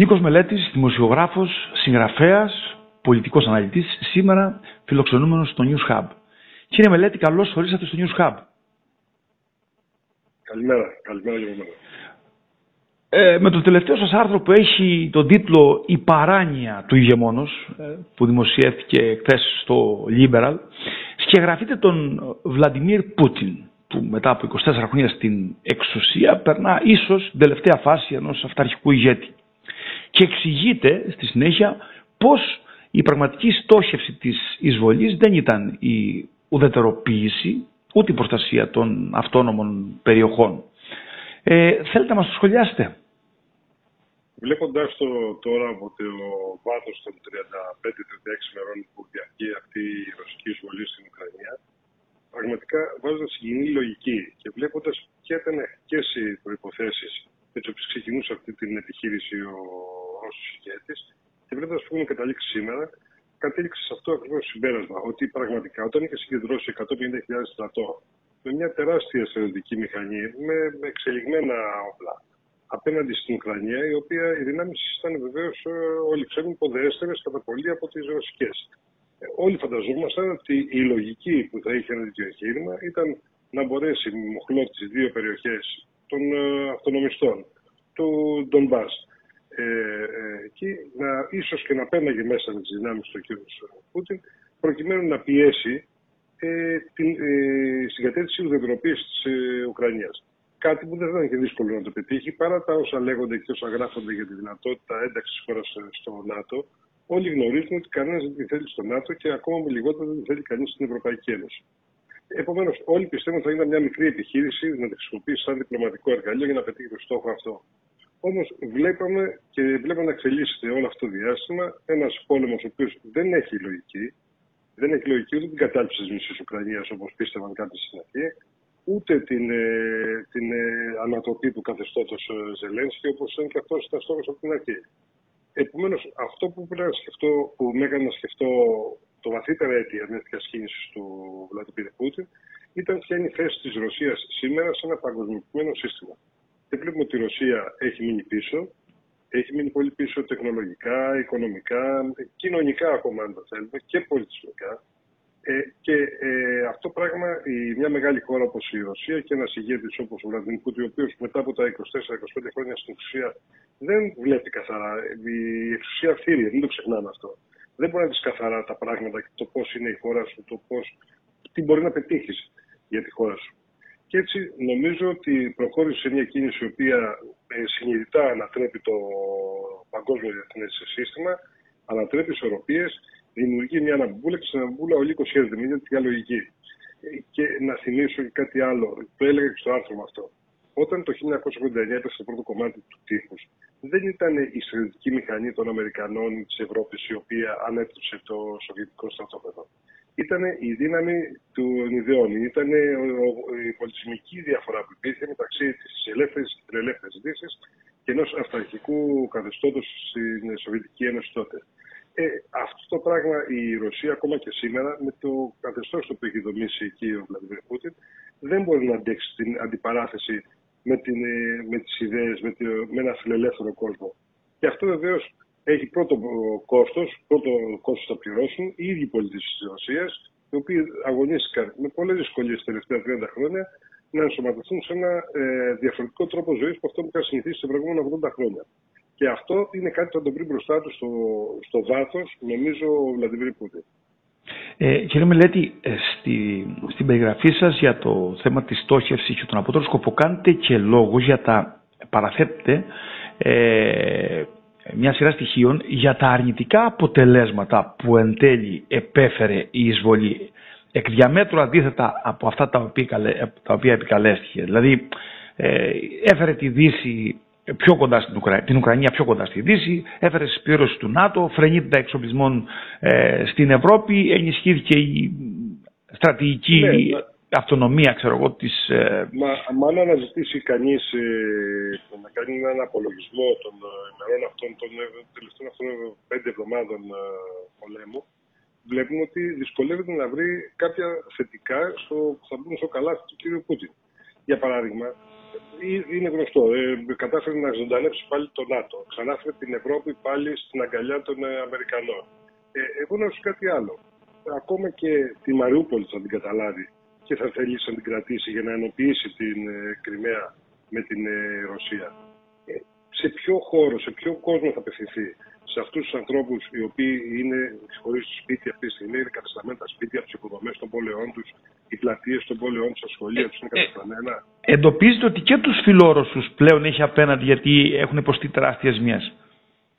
Νίκος Μελέτης, δημοσιογράφος, συγγραφέας, πολιτικός αναλυτής, σήμερα φιλοξενούμενος στο News Hub. Κύριε Μελέτη, καλώς ορίσατε στο News Hub. Καλημέρα, καλημέρα για μένα. Ε, με το τελευταίο σας άρθρο που έχει τον τίτλο «Η παράνοια του ηγεμόνος» ε, που δημοσιεύτηκε χθες στο Liberal σκεγγραφείτε τον Βλαντιμίρ Πούτιν που μετά από 24 χρόνια στην εξουσία περνά ίσως την τελευταία φάση ενός αυταρχικού ηγέτη και εξηγείται στη συνέχεια πως η πραγματική στόχευση της εισβολής δεν ήταν η ουδετεροποίηση ούτε η προστασία των αυτόνομων περιοχών. Ε, θέλετε να μας το σχολιάσετε; Βλέποντας το τώρα από το βάθος των 35-36 μερών που διαρκεί αυτή η ρωσική εισβολή στην Ουκρανία, πραγματικά βάζοντας κοινή λογική και βλέποντας ποια ήταν και οι προποθέσει με τι οποίε ξεκινούσε αυτή την επιχείρηση ο Ρώσος ηγέτης, και βλέποντα που έχουμε καταλήξει σήμερα, κατέληξε σε αυτό ακριβώς το συμπέρασμα. Ότι πραγματικά όταν είχε συγκεντρώσει 150.000 στρατό με μια τεράστια στρατιωτική μηχανή, με εξελιγμένα όπλα, απέναντι στην Ουκρανία, η οποία οι δυνάμεις ήταν βεβαίως, ε, όλοι ξέρουν, υποδέστερε κατά πολύ από τις ρωσικές. Ε, όλοι φανταζόμασταν ότι η λογική που θα είχε ένα τέτοιο εγχείρημα ήταν να μπορέσει με μοχλό τις δύο περιοχές των ε, αυτονομιστών του Ντομπά ε, ε, εκεί να, ίσως και να πέναγε μέσα με τις δυνάμεις του κ. Πούτιν προκειμένου να πιέσει ε, την ε, συγκατέτηση ουδετεροποίησης της ε, Ουκρανίας. Κάτι που δεν θα ήταν και δύσκολο να το πετύχει παρά τα όσα λέγονται και όσα γράφονται για τη δυνατότητα ένταξης της χώρας στο ΝΑΤΟ. Όλοι γνωρίζουν ότι κανένας δεν τη θέλει στο ΝΑΤΟ και ακόμα με λιγότερο δεν θέλει κανείς στην Ευρωπαϊκή Ένωση. Επομένως, όλοι πιστεύουν ότι θα ήταν μια μικρή επιχείρηση να τη χρησιμοποιήσει σαν διπλωματικό εργαλείο για να πετύχει το στόχο αυτό. Όμως βλέπαμε και βλέπαμε να εξελίσσεται όλο αυτό το διάστημα ένας πόλεμος ο οποίος δεν έχει λογική, δεν έχει λογική ούτε την κατάληψη της μισή Ουκρανίας όπως πίστευαν κάποιοι στην αρχή, ούτε την, ε, την ε, ανατροπή του καθεστώτος ε, Ζελένσκι, όπως ήταν και αυτός ήταν στόχος από την αρχή. Επομένως, αυτό που πρέπει να σκεφτώ, που με έκανε να σκεφτώ το βαθύτερο αίτια μιας τέτοια κίνηση του Βλαντιμίρ Πούτιν, ήταν ποια είναι η θέση της Ρωσίας σήμερα σε ένα παγκοσμιοποιημένο σύστημα. Και βλέπουμε ότι η Ρωσία έχει μείνει πίσω, έχει μείνει πολύ πίσω τεχνολογικά, οικονομικά, κοινωνικά ακόμα αν το θέλουμε και πολιτισμικά. Ε, και ε, αυτό πράγμα, η, μια μεγάλη χώρα όπως η Ρωσία και ένας ηγέτης όπως ο Βλαντιμίρ Πούτιν, ο οποίος μετά από τα 24-25 χρόνια στην εξουσία δεν βλέπει καθαρά. Η εξουσία φύρει, μην το ξεχνάμε αυτό. Δεν μπορεί να δεις καθαρά τα πράγματα και το πώς είναι η χώρα σου, το πώς, τι μπορεί να πετύχεις για τη χώρα σου. Και έτσι νομίζω ότι προχώρησε σε μια κίνηση η οποία ε, συνειδητά ανατρέπει το παγκόσμιο διεθνές σύστημα, ανατρέπει ισορροπίες δημιουργεί μια αναμπούλα και στην αναμπούλα ο λύκος χαίρεται με μια λογική. Και να θυμίσω και κάτι άλλο, το έλεγα και στο άρθρο μου αυτό. Όταν το 1989 έπεσε το πρώτο κομμάτι του τείχους, δεν ήταν η στρατιωτική μηχανή των Αμερικανών της Ευρώπης η οποία ανέπτυξε το Σοβιετικό στρατόπεδο. Ήταν η δύναμη των ιδεών, ήταν η πολιτισμική διαφορά που υπήρχε μεταξύ της ελεύθερης και την ελεύθερης Δύσης και ενός αυταρχικού καθεστώτος στην Σοβιετική Ένωση τότε. Ε, αυτό το πράγμα η Ρωσία ακόμα και σήμερα με το καθεστώς το οποίο έχει δομήσει εκεί ο Βλαντιμίρ Πούτιν δεν μπορεί να αντέξει την αντιπαράθεση με, την, ε, με τις ιδέες, με, με ένα φιλελεύθερο κόσμο. Και αυτό βεβαίως έχει πρώτο κόστος, πρώτο κόστος θα πληρώσουν οι ίδιοι πολίτες της Ρωσίας, οι οποίοι αγωνίστηκαν με πολλές δυσκολίες τα τελευταία 30 χρόνια να ενσωματωθούν σε ένα ε, διαφορετικό τρόπο ζωής από αυτό που είχαν συνηθίσει τα προηγούμενα 80 χρόνια. Και αυτό είναι κάτι που θα το βρει μπροστά τους στο, στο βάθος, νομίζω, ο Βλαντιμίρ Πούτιν. Ε, κύριε Μιλέτη, ε, στη, στην περιγραφή σας για το θέμα της στόχευσης και τον απότερο σκοπό κάνετε και λόγους για τα παραθέτετε ε, μια σειρά στοιχείων για τα αρνητικά αποτελέσματα που εν τέλει επέφερε η εισβολή εκ διαμέτρου αντίθετα από αυτά τα οποία, τα οποία επικαλέστηκε. Δηλαδή ε, έφερε τη Δύση πιο κοντά στην Ουκρανία, την Ουκρανία πιο κοντά στη Δύση, έφερε συσπήρωση του ΝΑΤΟ, φρενείται εξοπλισμών ε, στην Ευρώπη, ενισχύθηκε η στρατηγική ναι, αυτονομία, ξέρω εγώ, της... Ε... Μα, μα αν αναζητήσει κανείς ε, να κάνει έναν απολογισμό των ημερών αυτών, των τελευταίων αυτών πέντε εβδομάδων ε, πολέμου, βλέπουμε ότι δυσκολεύεται να βρει κάποια θετικά στο, που θα μπουν στο καλάθι του κ. Πούτιν. Για παράδειγμα, ε, είναι γνωστό, ε, κατάφερε να ζωντανέψει πάλι το ΝΑΤΟ. Ξανάφερε την Ευρώπη πάλι στην αγκαλιά των ε, Αμερικανών. Ε, εγώ να σου κάτι άλλο. Ακόμα και τη Μαριούπολη θα την καταλάβει και θα θέλει να την κρατήσει για να ενοποιήσει την ε, Κρυμαία με την ε, Ρωσία. Ε, σε ποιο χώρο, σε ποιο κόσμο θα απευθυνθεί; Σε αυτούς τους ανθρώπους οι οποίοι είναι χωρίς σπίτι αυτή τη στιγμή, είναι κατασταμένα τα σπίτια τους, οι υποδομές των πόλεων τους, οι πλατείες των πόλεων τους, τα σχολεία τους είναι κατασταμένα. Ε, εντοπίζετε ότι και τους φιλόρωσου πλέον έχει απέναντι γιατί έχουν υποστεί τεράστιες ζημιές.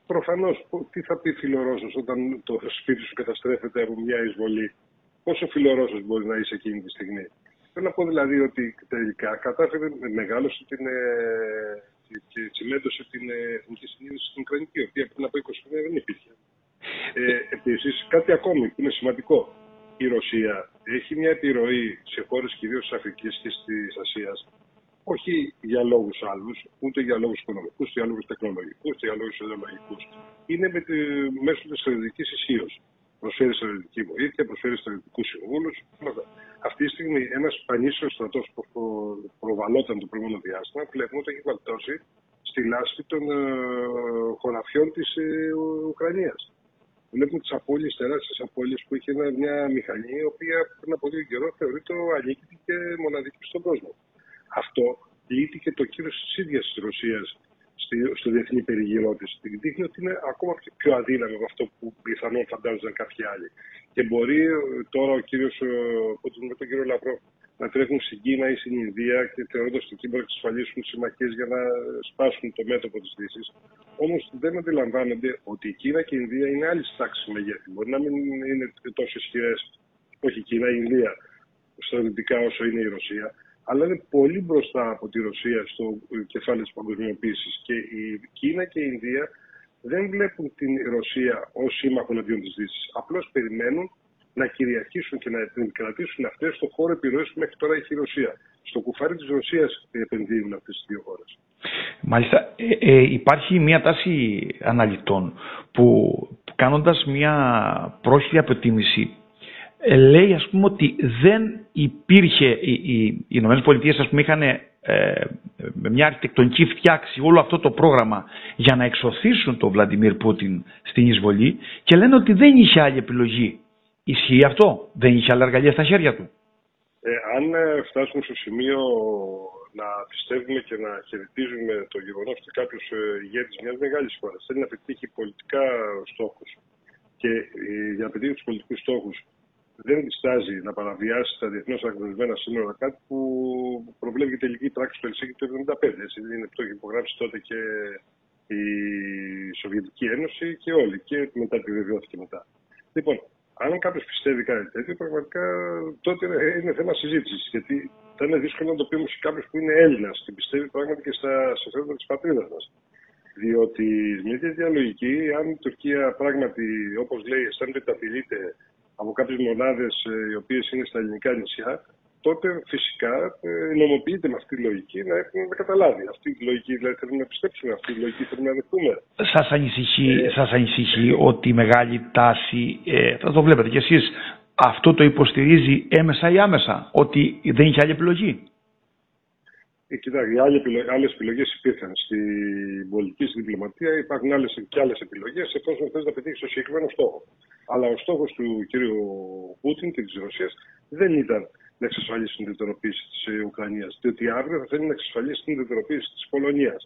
Προφανώς, τι θα πει φιλορώσο όταν το σπίτι σου καταστρέφεται από μια εισβολή; Πόσο φιλορώσο μπορείς να είσαι εκείνη τη στιγμή; Θέλω να πω δηλαδή ότι τελικά κατάφερε μεγάλωσε την, ε, και τσιμέντωσε την ε, εθνική συνείδηση στην Ουκρανική, η οποία πριν από 20 χρόνια δεν υπήρχε. Ε, Επίσης, κάτι ακόμη που είναι σημαντικό. Η Ρωσία έχει μια επιρροή σε χώρες κυρίως της Αφρικής και της Ασίας, όχι για λόγους άλλους, ούτε για λόγους οικονομικούς, ούτε για λόγους τεχνολογικούς, ούτε για λόγους ιδεολογικούς. Είναι με τη, μέσω της στρατιωτικής ισχύως. Προσφέρει στρατιωτική βοήθεια, προσφέρει στρατιωτικούς συμβούλους. Αυτή τη στιγμή ένας πανίσιος στρατός που προβαλόταν το προηγούμενο διάστημα, βλέπουμε ότι έχει βαλτώσει στη λάσπη των ε, χωραφιών της ε, Ουκρανίας. Βλέπουμε τις απώλειες, τεράστιες απώλειες που είχε μια μηχανή, η οποία πριν από λίγο καιρό θεωρείται ανίκητη και μοναδική στον κόσμο. Αυτό λύτηκε το κύριο της ίδιας της Ρωσίας στο διεθνή περιγυρό της. Δείχνει ότι είναι ακόμα πιο αδύναμη από αυτό που πιθανόν φαντάζονταν κάποιοι άλλοι. Και μπορεί ε, τώρα ο κύριος Πούτιν με τον κύριο Λαυρό να τρέχουν στην Κίνα ή στην Ινδία και θεωρώντας ότι εκεί μπορούν να εξασφαλίσουν συμμαχίες για να σπάσουν το μέτωπο της Δύσης. Όμως δεν αντιλαμβάνονται ότι η Κίνα και η Ινδία είναι άλλη τάξη μεγέθη. Μπορεί να μην είναι τόσο ισχυρές, όχι η Κίνα, η Ινδία στρατιωτικά όσο είναι η Ρωσία, αλλά είναι πολύ μπροστά από τη Ρωσία στο κεφάλαιο της παγκοσμιοποίησης. Και η Κίνα και η Ινδία δεν βλέπουν την Ρωσία ως σύμμαχο εναντίον της Δύσης. Απλώς περιμένουν να κυριαρχήσουν και να την κρατήσουν αυτές στο χώρο επιρροής που μέχρι τώρα έχει η Ρωσία. Στο κουφάρι της Ρωσίας επενδύουν αυτές τις δύο χώρες. Μάλιστα, ε, ε, υπάρχει μια τάση αναλυτών που κάνοντας μια πρόσχηρη αποτίμηση ε, λέει ας πούμε ότι δεν υπήρχε, οι, οι, οι Ηνωμένες Πολιτείες ας πούμε είχαν ε, με μια αρχιτεκτονική φτιάξει όλο αυτό το πρόγραμμα για να εξωθήσουν τον Βλαντιμίρ Πούτιν στην εισβολή και λένε ότι δεν είχε άλλη επιλογή. Ισχύει αυτό, δεν είχε άλλα εργαλεία στα χέρια του; Ε, αν ε, φτάσουμε στο σημείο να πιστεύουμε και να χαιρετίζουμε το γεγονός ότι κάποιος ηγέτης μιας μεγάλης χώρας θέλει να πετύχει πολιτικά στόχους και για να πετύχει τους πολιτικούς στόχους δεν διστάζει να παραβιάσει τα διεθνώς αγνωρισμένα σύνορα, κάτι που προβλέπει η τελική πράξη του Ελσίνκη του 1975. Έτσι, είναι που το έχει υπογράψει τότε και η Σοβιετική Ένωση και όλοι. Και μετά επιβεβαιώθηκε μετά. Λοιπόν, αν κάποιος πιστεύει κάτι τέτοιο, πραγματικά τότε είναι θέμα συζήτησης. Γιατί θα είναι δύσκολο να το πει όμως κάποιος που είναι Έλληνας και πιστεύει πράγματι και στα συμφέροντα της πατρίδας μας. Διότι με μια τέτοια λογική, αν η Τουρκία πράγματι, όπως λέει, αισθάνεται ότι απειλείται από κάποιες μονάδες ε, οι οποίες είναι στα ελληνικά νησιά, τότε φυσικά ε, νομοποιείται με αυτή τη λογική να έχουμε καταλάβει. Αυτή τη λογική δηλαδή θέλουμε να πιστέψουμε, αυτή τη λογική θέλουμε να δεχτούμε. Σας ανησυχεί, ε, σας ανησυχεί ότι η μεγάλη τάση, ε, θα το βλέπετε κι εσείς, αυτό το υποστηρίζει έμεσα ή άμεσα, ότι δεν είχε άλλη επιλογή; Ε, κοιτάξτε, οι άλλες επιλογές υπήρχαν. Στην πολιτική, στην διπλωματία υπάρχουν άλλες, και άλλες επιλογές εφόσον θες να πετύχεις το συγκεκριμένο στόχο. Αλλά ο στόχος του κ. Πούτιν και της Ρωσίας δεν ήταν να εξασφαλίσει την ιδιωτικοποίηση της Ουκρανίας. Διότι αύριο θα θέλει να εξασφαλίσει την ιδιωτικοποίηση της Πολωνίας.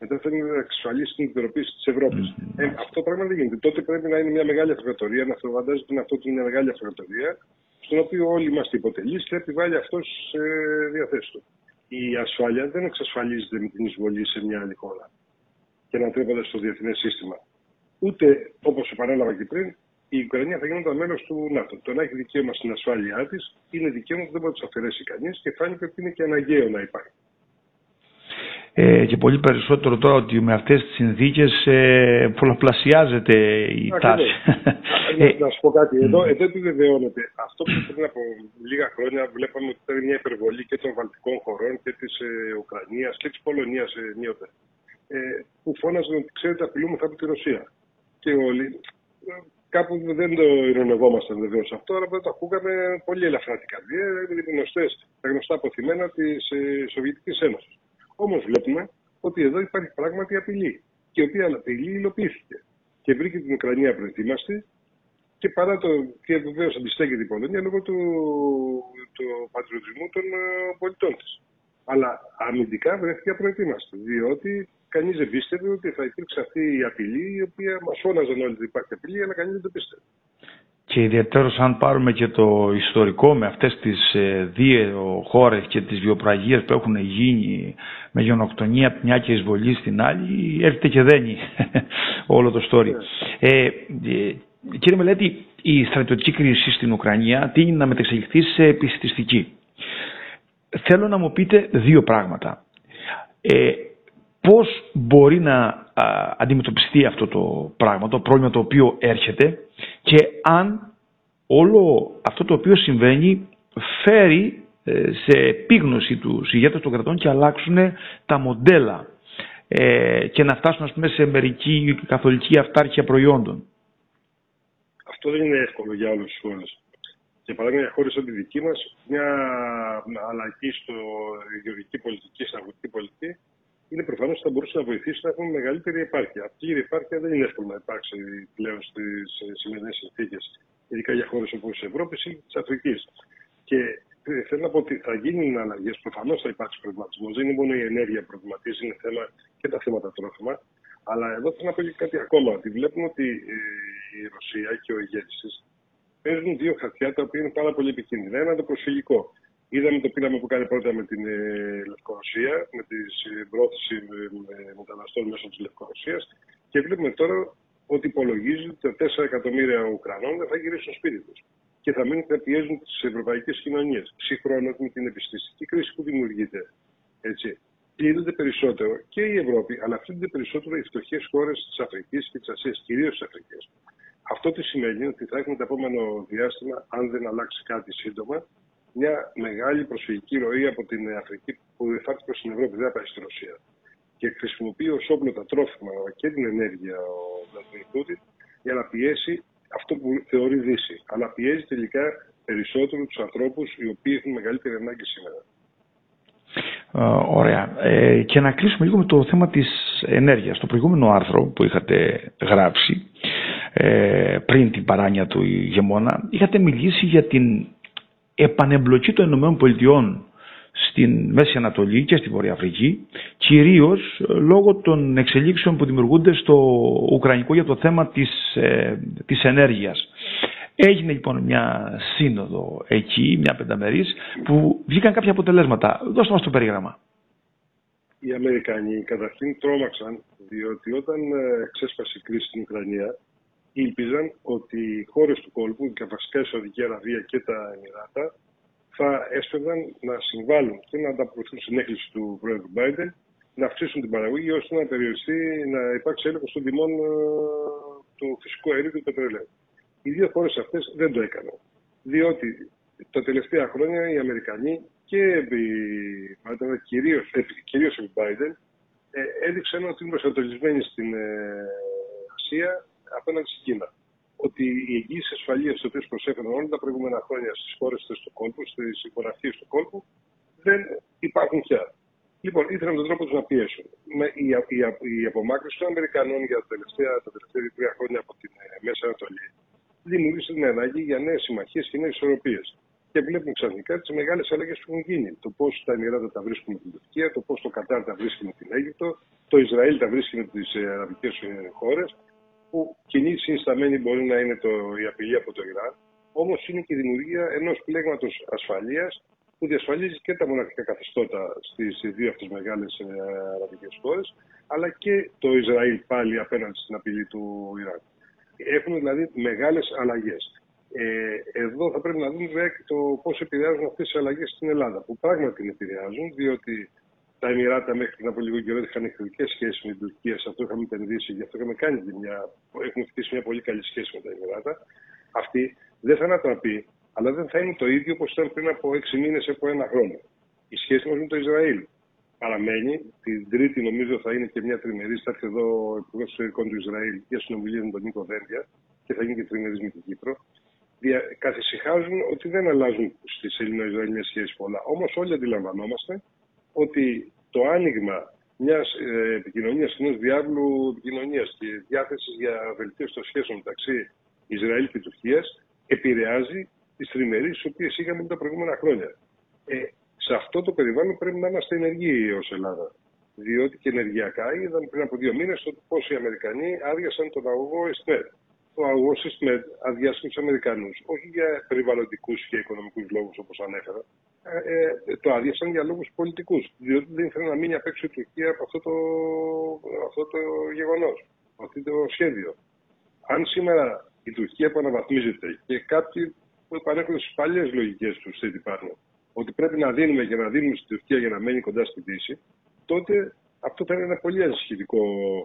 Μετά θέλει να εξασφαλίσει την ιδιωτικοποίηση της Ευρώπης. Mm-hmm. Ε, αυτό πράγμα δεν γίνεται. Τότε πρέπει να είναι μια μεγάλη αυτοκρατορία, να φαντάζεται τον αυτό του μια μεγάλη αυτοκρατορία, στον οποίο όλοι είμαστε υποτελείς και θα επιβάλλει αυτός σε διαθέσει του. Η ασφάλεια δεν εξασφαλίζεται με την εισβολή σε μια άλλη χώρα και να τρέπονται στο διεθνές σύστημα. Ούτε, όπως επανέλαβα και πριν, η Ουκρανία θα γινόταν μέλος του ΝΑΤΟ. Το να έχει δικαίωμα στην ασφάλειά της είναι δικαίωμα που δεν μπορεί να του αφαιρέσει κανείς και φάνηκε ότι είναι και αναγκαίο να υπάρχει. Ε, και πολύ περισσότερο τώρα ότι με αυτές τις συνθήκες ε, πολλαπλασιάζεται η τάση. Ε, να σου πω κάτι, εδώ, εδώ επιβεβαιώνεται. Αυτό που πριν από λίγα χρόνια βλέπαμε ότι ήταν μια υπερβολή και των βαλτικών χωρών και της ε, Ουκρανίας και της Πολωνίας ε, ενίοτε. Ε, που φώναζαν ότι ξέρετε απειλούμε από τη Ρωσία. Και όλοι Κάπου δεν το ειρωνευόμασταν βεβαίως αυτό, αλλά δεν το ακούγαμε πολύ ελαφρά την καρδία. Είναι γνωστές, τα γνωστά αποθυμένα της ε, Σοβιετικής Ένωσης. Όμως βλέπουμε ότι εδώ υπάρχει πράγματι απειλή, και η οποία απειλή υλοποιήθηκε. Και βρήκε την Ουκρανία προετοίμαστη και παρά το. και βεβαίως αντιστέκεται η Πολωνία λόγω του, του πατριωτισμού των ε, πολιτών της. Αλλά αμυντικά βρέθηκε απροετοίμαστη, διότι κανείς δεν πίστευε ότι θα υπήρξε αυτή η απειλή, η οποία μας φώναζαν όλοι ότι υπάρχει απειλή, αλλά κανείς δεν το πίστευε. Και ιδιαίτερως αν πάρουμε και το ιστορικό με αυτές τις ε, δύο χώρες και τις βιοπραγίες που έχουν γίνει με γενοκτονία από μια και εισβολή στην άλλη, έρχεται και δένει όλο το story. Ναι. Ε, ε, κύριε Μελέτη, η στρατιωτική κρίση στην Ουκρανία τίνει να μετεξελιχθεί σε επιστηστική. Θέλω να μου πείτε δύο πράγματα. Ε, πώς μπορεί να αντιμετωπιστεί αυτό το πράγμα, το πρόβλημα το οποίο έρχεται και αν όλο αυτό το οποίο συμβαίνει φέρει ε, σε επίγνωση τους ηγέτες των κρατών και αλλάξουν τα μοντέλα ε, και να φτάσουν ας πούμε, σε μερική καθολική αυτάρχεια προϊόντων. Αυτό δεν είναι εύκολο για όλες τις χώρες. Για παράδειγμα, για χώρες σαν τη δική μας, μια αλλαγή στο γεωργική πολιτική, στην αγροτική πολιτική, είναι προφανώς ότι θα μπορούσε να βοηθήσει να έχουμε μεγαλύτερη επάρκεια. Αυτή η επάρκεια δεν είναι εύκολο να υπάρξει πλέον στις σημερινές συνθήκες, ειδικά για χώρες όπως η Ευρώπη ή της Αφρικής. Και ε, θέλω να πω ότι θα γίνουν αλλαγές. Προφανώς θα υπάρξει προβληματισμός. Δεν είναι μόνο η ενέργεια που προβληματίζει, είναι θέμα και τα θέματα τρόφιμα. Αλλά εδώ θέλω να πω και κάτι ακόμα. Ότι βλέπουμε ότι ε, η Ρωσία και ο ηγέτης της παίζουν δύο χαρτιά τα οποία είναι πάρα πολύ επικίνδυνα. Ένα το προσφυγικό. Είδαμε το πείραμα που κάνει πρώτα με την ε, Λευκορωσία, με τη πρόθεση μεταναστών μέσω της Λευκορωσίας και βλέπουμε τώρα ότι υπολογίζεται ότι 4 εκατομμύρια Ουκρανών δεν θα γυρίσουν στο σπίτι τους και θα μείνουν να πιέζουν τις ευρωπαϊκές κοινωνίες. Συγχρόνως με την επιστημιστική κρίση που δημιουργείται. Έτσι. Πλήττονται περισσότερο και η Ευρώπη, αλλά πλήττονται περισσότερο οι φτωχές χώρες της Αφρικής και της Ασίας, κυρίως της Αφρικής. Αυτό τι σημαίνει ότι θα έχουμε το επόμενο διάστημα, αν δεν αλλάξει κάτι σύντομα, μια μεγάλη προσφυγική ροή από την Αφρική που θα έρθει προς την Ευρώπη, δεν θα πάει στη Ρωσία. Και χρησιμοποιεί ως όπλο τα τρόφιμα και την ενέργεια ο Βλαντιμίρ για να πιέσει αυτό που θεωρεί Δύση. Αλλά πιέζει τελικά περισσότερο τους ανθρώπους οι οποίοι έχουν μεγαλύτερη ανάγκη σήμερα. Ε, ωραία. Ε, και να κλείσουμε λίγο με το θέμα της ενέργειας. Το προηγούμενο άρθρο που είχατε γράψει ε, πριν την παράνοια του ηγεμόνα είχατε μιλήσει για την επανεμπλοκή των ΗΠΑ στην Μέση Ανατολή και στη Βορεια Αφρική, κυρίως ε, λόγω των εξελίξεων που δημιουργούνται στο Ουκρανικό για το θέμα της, ε, της ενέργειας. Έγινε λοιπόν μια σύνοδο εκεί, μια πενταμερής, που βγήκαν κάποια αποτελέσματα. Δώστε μας το περίγραμμα. Οι Αμερικανοί καταρχήν τρόμαξαν, διότι όταν ε, ξέσπασε η κρίση στην Ουκρανία, ήλπιζαν ότι οι χώρες του κόλπου, και βασικά η Σαουδική Αραβία και τα Εμμυράτα, θα έσπευαν να συμβάλλουν και να ανταποκριθούν στην έκκληση του πρόεδρου Biden να αυξήσουν την παραγωγή ώστε να περιοριστεί, να υπάρξει έλεγχος των τιμών ε, του φυσικού αερίου και του πετρελαίου. Οι δύο χώρες αυτές δεν το έκαναν. Διότι τα τελευταία χρόνια οι Αμερικανοί και κυρίως επί Biden ε, έδειξαν ότι είναι προσανατολισμένοι στην ε, Ασία απέναντι στην Κίνα. Ότι οι εγγύσει ασφαλείας τις οποίες προσέφεραν όλα τα προηγούμενα χρόνια στις χώρες του κόλπου, στις υπογραφίε του κόλπου, δεν υπάρχουν πια. Λοιπόν, ήθελαν τον τρόπο τους να πιέσουν. Με η, η, η απομάκρυνση των Αμερικανών για τα τελευταία, τα τελευταία τρία χρόνια από την ε, Μέση Ανατολή δημιούργησε την ανάγκη για νέες συμμαχίες και νέες ισορροπίες. Και βλέπουμε ξαφνικά τις μεγάλες αλλαγές που έχουν γίνει. Το πώς τα Εμμυράτα τα βρίσκουν με την Τουρκία, το πώς το Κατάρ τα βρίσκει με την Αίγυπτο, το Ισραήλ τα βρίσκει με τις ε, αραβικές χώρες που κοινή συνισταμένη μπορεί να είναι το, η απειλή από το Ιράν, όμως είναι και η δημιουργία ενός πλέγματος ασφαλείας που διασφαλίζει και τα μοναχικά καθεστώτα στις δύο αυτές μεγάλες αραβικές χώρες, αλλά και το Ισραήλ πάλι απέναντι στην απειλή του Ιράν. Έχουν δηλαδή μεγάλες αλλαγές. Ε, εδώ θα πρέπει να δούμε το πώς επηρεάζουν αυτές οι αλλαγές στην Ελλάδα, που πράγματι την επηρεάζουν, διότι τα Εμμυράτα μέχρι πριν από λίγο καιρό είχαν εκδοτικέ σχέσεις με την Τουρκία. Σε αυτό είχαμε επενδύσει, γι' αυτό είχαμε κάνει μια, έχουμε χτίσει μια πολύ καλή σχέση με τα Εμμυράτα. Αυτή δεν θα ανατραπεί, αλλά δεν θα είναι το ίδιο όπως ήταν πριν από έξι μήνες από ένα χρόνο. Η σχέση μας με το Ισραήλ παραμένει. Την Τρίτη, νομίζω, θα είναι και μια τριμερή. Θα έρθει εδώ ο Υπουργός Εξωτερικών του Ισραήλ για συνομιλίες με τον Νίκο Δένδια και θα γίνει και τριμερής με την Κύπρο, δια, καθησυχάζουν ότι δεν αλλάζουν στις ελληνο-ισραηλινέ σχέσεις πολλά. Όμως όλοι αντιλαμβανόμαστε ότι το άνοιγμα μιας ε, επικοινωνίας, ενός διάβλου επικοινωνίας και διάθεσης για βελτίωση των σχέσεων μεταξύ Ισραήλ και Τουρκίας επηρεάζει τις τριμερείς τις οποίες είχαμε τα προηγούμενα χρόνια. Ε, σε αυτό το περιβάλλον πρέπει να είμαστε ενεργοί ως Ελλάδα. Διότι και ενεργειακά είδαμε πριν από δύο μήνες πώς οι Αμερικανοί άδειασαν τον αγωγό ΕΣΤΕΡ. Ο αγωγός ΕΣΤΕΡ αδειάστηκε του Αμερικανούς, όχι για περιβαλλοντικούς και οικονομικούς λόγους όπως ανέφερα. Ε, ε, το άδειασαν για λόγους πολιτικούς. Διότι δεν ήθελε να μείνει απ' έξω η Τουρκία από αυτό το, αυτό το γεγονός, αυτό το σχέδιο. Αν σήμερα η Τουρκία επαναβαθμίζεται και κάποιοι που επανέρχονται στι παλιές λογικές τους State Department, ότι πρέπει να δίνουμε και να δίνουμε στην Τουρκία για να μένει κοντά στην Δύση, τότε αυτό θα είναι ένα πολύ ανησυχητικό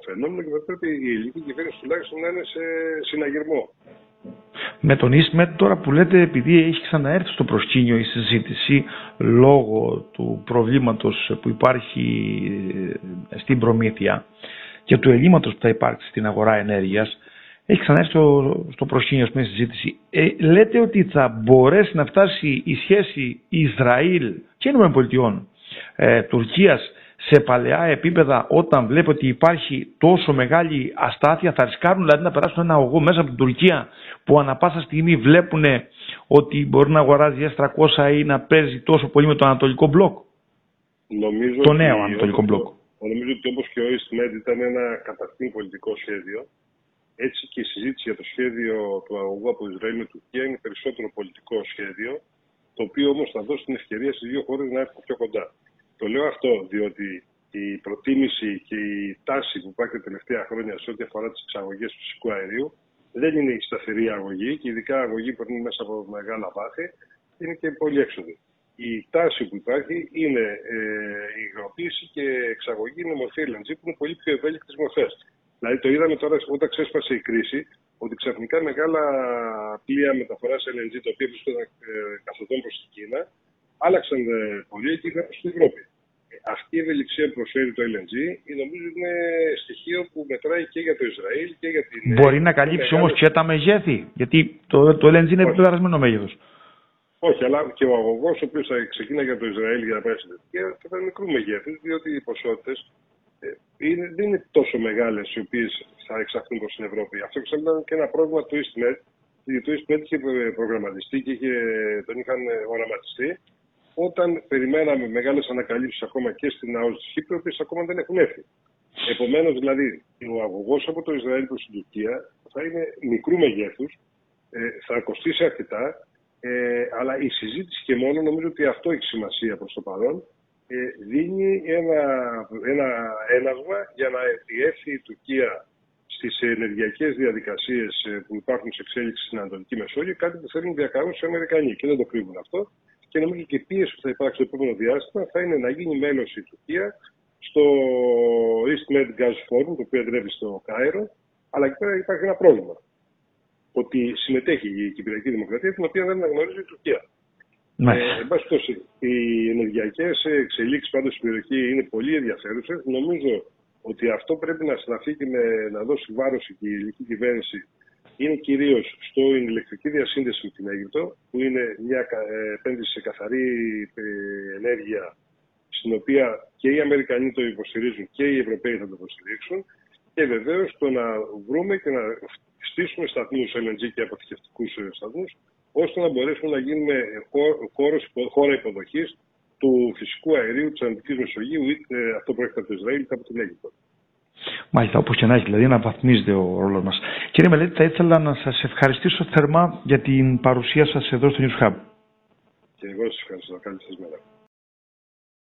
φαινόμενο και θα πρέπει η ελληνική κυβέρνηση τουλάχιστον να είναι σε συναγερμό. Με τον Ισμέτ τώρα που λέτε επειδή έχει ξαναέρθει στο προσκήνιο η συζήτηση λόγω του προβλήματος που υπάρχει ε, στην προμήθεια και του ελλείμματος που θα υπάρξει στην αγορά ενέργειας έχει ξανάρθει στο, στο προσκήνιο στην συζήτηση. Ε, λέτε ότι θα μπορέσει να φτάσει η σχέση Ισραήλ και ΗΠΑ ε, Τουρκίας σε παλαιά επίπεδα όταν βλέπει ότι υπάρχει τόσο μεγάλη αστάθεια θα ρισκάρουν δηλαδή να περάσουν ένα ογό μέσα από την Τουρκία που ανα πάσα στιγμή βλέπουν ότι μπορεί να αγοράζει S300 ή να παίζει τόσο πολύ με το Ανατολικό Μπλοκ; Νομίζω το νέο Ανατολικό Μπλοκ. Νομίζω ότι όπως και ο EastMed ήταν ένα καταρχήν πολιτικό σχέδιο έτσι και η συζήτηση για το σχέδιο του αγωγού από Ισραήλ με Τουρκία είναι περισσότερο πολιτικό σχέδιο το οποίο όμως θα δώσει την ευκαιρία στις δύο χώρες να έρθουν πιο κοντά. Το λέω αυτό διότι η προτίμηση και η τάση που υπάρχει τα τελευταία χρόνια σε ό,τι αφορά τις εξαγωγές του φυσικού αερίου δεν είναι η σταθερή αγωγή και ειδικά αγωγή που είναι μέσα από μεγάλα βάθη είναι και πολύ έξοδη. Η τάση που υπάρχει είναι ε, η υγροποίηση και εξαγωγή είναι μορφή LNG που είναι πολύ πιο ευέλικτες μορφές. Δηλαδή το είδαμε τώρα όταν ξέσπασε η κρίση ότι ξαφνικά μεγάλα πλοία μεταφοράς LNG τα οποία βρίσκονταν ε, καθοδόν προς την Κίνα άλλαξαν ε, πολύ και ήρθαν στην Ευρώπη. Αυτή η ευελιξία που προσφέρει το LNG νομίζω είναι στοιχείο που μετράει και για το Ισραήλ και για την. Μπορεί να καλύψει όμως και τα μεγέθη, γιατί το, το LNG είναι επιδρασμένο μέγεθος. Όχι, αλλά και ο αγωγός ο οποίος θα ξεκινά για το Ισραήλ για να πάει στην Τουρκία θα ήταν μικρού μεγέθους, διότι οι ποσότητες ε, δεν είναι τόσο μεγάλες οι οποίες θα εξαχθούν προς την Ευρώπη. Αυτό ήταν και ένα πρόβλημα του EastMed, γιατί το EastMed είχε προγραμματιστεί και είχε, τον είχαν οραματιστεί όταν περιμέναμε μεγάλες ανακαλύψεις ακόμα και στην ΑΟΣ της Κύπρου, οι ακόμα δεν έχουν έρθει. Επομένως, δηλαδή, ο αγωγός από το Ισραήλ προς την Τουρκία θα είναι μικρού μεγέθους, ε, θα κοστίσει αρκετά, ε, αλλά η συζήτηση και μόνο νομίζω ότι αυτό έχει σημασία προς το παρόν. Ε, δίνει ένα, ένα ένασμα για να έρθει η Τουρκία στις ενεργειακές διαδικασίες ε, που υπάρχουν σε εξέλιξη στην Ανατολική Μεσόγειο, κάτι που θέλουν διακαρούν οι Αμερικανοί και δεν το κρύβουν αυτό και νομίζω και η πίεση που θα υπάρξει το επόμενο διάστημα θα είναι να γίνει μέλος η Τουρκία στο East Med Gas Forum, το οποίο εντρέπει στο Κάιρο, αλλά εκεί πέρα υπάρχει ένα πρόβλημα. Ότι συμμετέχει η Κυπριακή Δημοκρατία, την οποία δεν αναγνωρίζει η Τουρκία. Ε, εν πάση περιπτώσει, οι ενεργειακές εξελίξεις πάντως στην περιοχή είναι πολύ ενδιαφέρουσες. Νομίζω ότι αυτό πρέπει να στραφεί και να δώσει βάρος η ελληνική κυβέρνηση είναι κυρίως στην ηλεκτρική διασύνδεση με την Αίγυπτο, που είναι μια ε, επένδυση σε καθαρή ε, ενέργεια, στην οποία και οι Αμερικανοί το υποστηρίζουν και οι Ευρωπαίοι θα το υποστηρίξουν. Και βεβαίως το να βρούμε και να στήσουμε σταθμούς LNG και αποθηκευτικούς ε, σταθμούς, ώστε να μπορέσουμε να γίνουμε χώρα υποδοχής του φυσικού αερίου της Ανατολικής Μεσογείου, είτε αυτό προέρχεται από το Ισραήλ είτε από την Αίγυπτο. Μάλιστα, όπως και να έχει, δηλαδή να βαθμίζεται ο ρόλος μας. Κύριε Μελέτη, θα ήθελα να σας ευχαριστήσω θερμά για την παρουσία σας εδώ στο News Hub. Και εγώ σας ευχαριστώ. Καλή σας μέρα.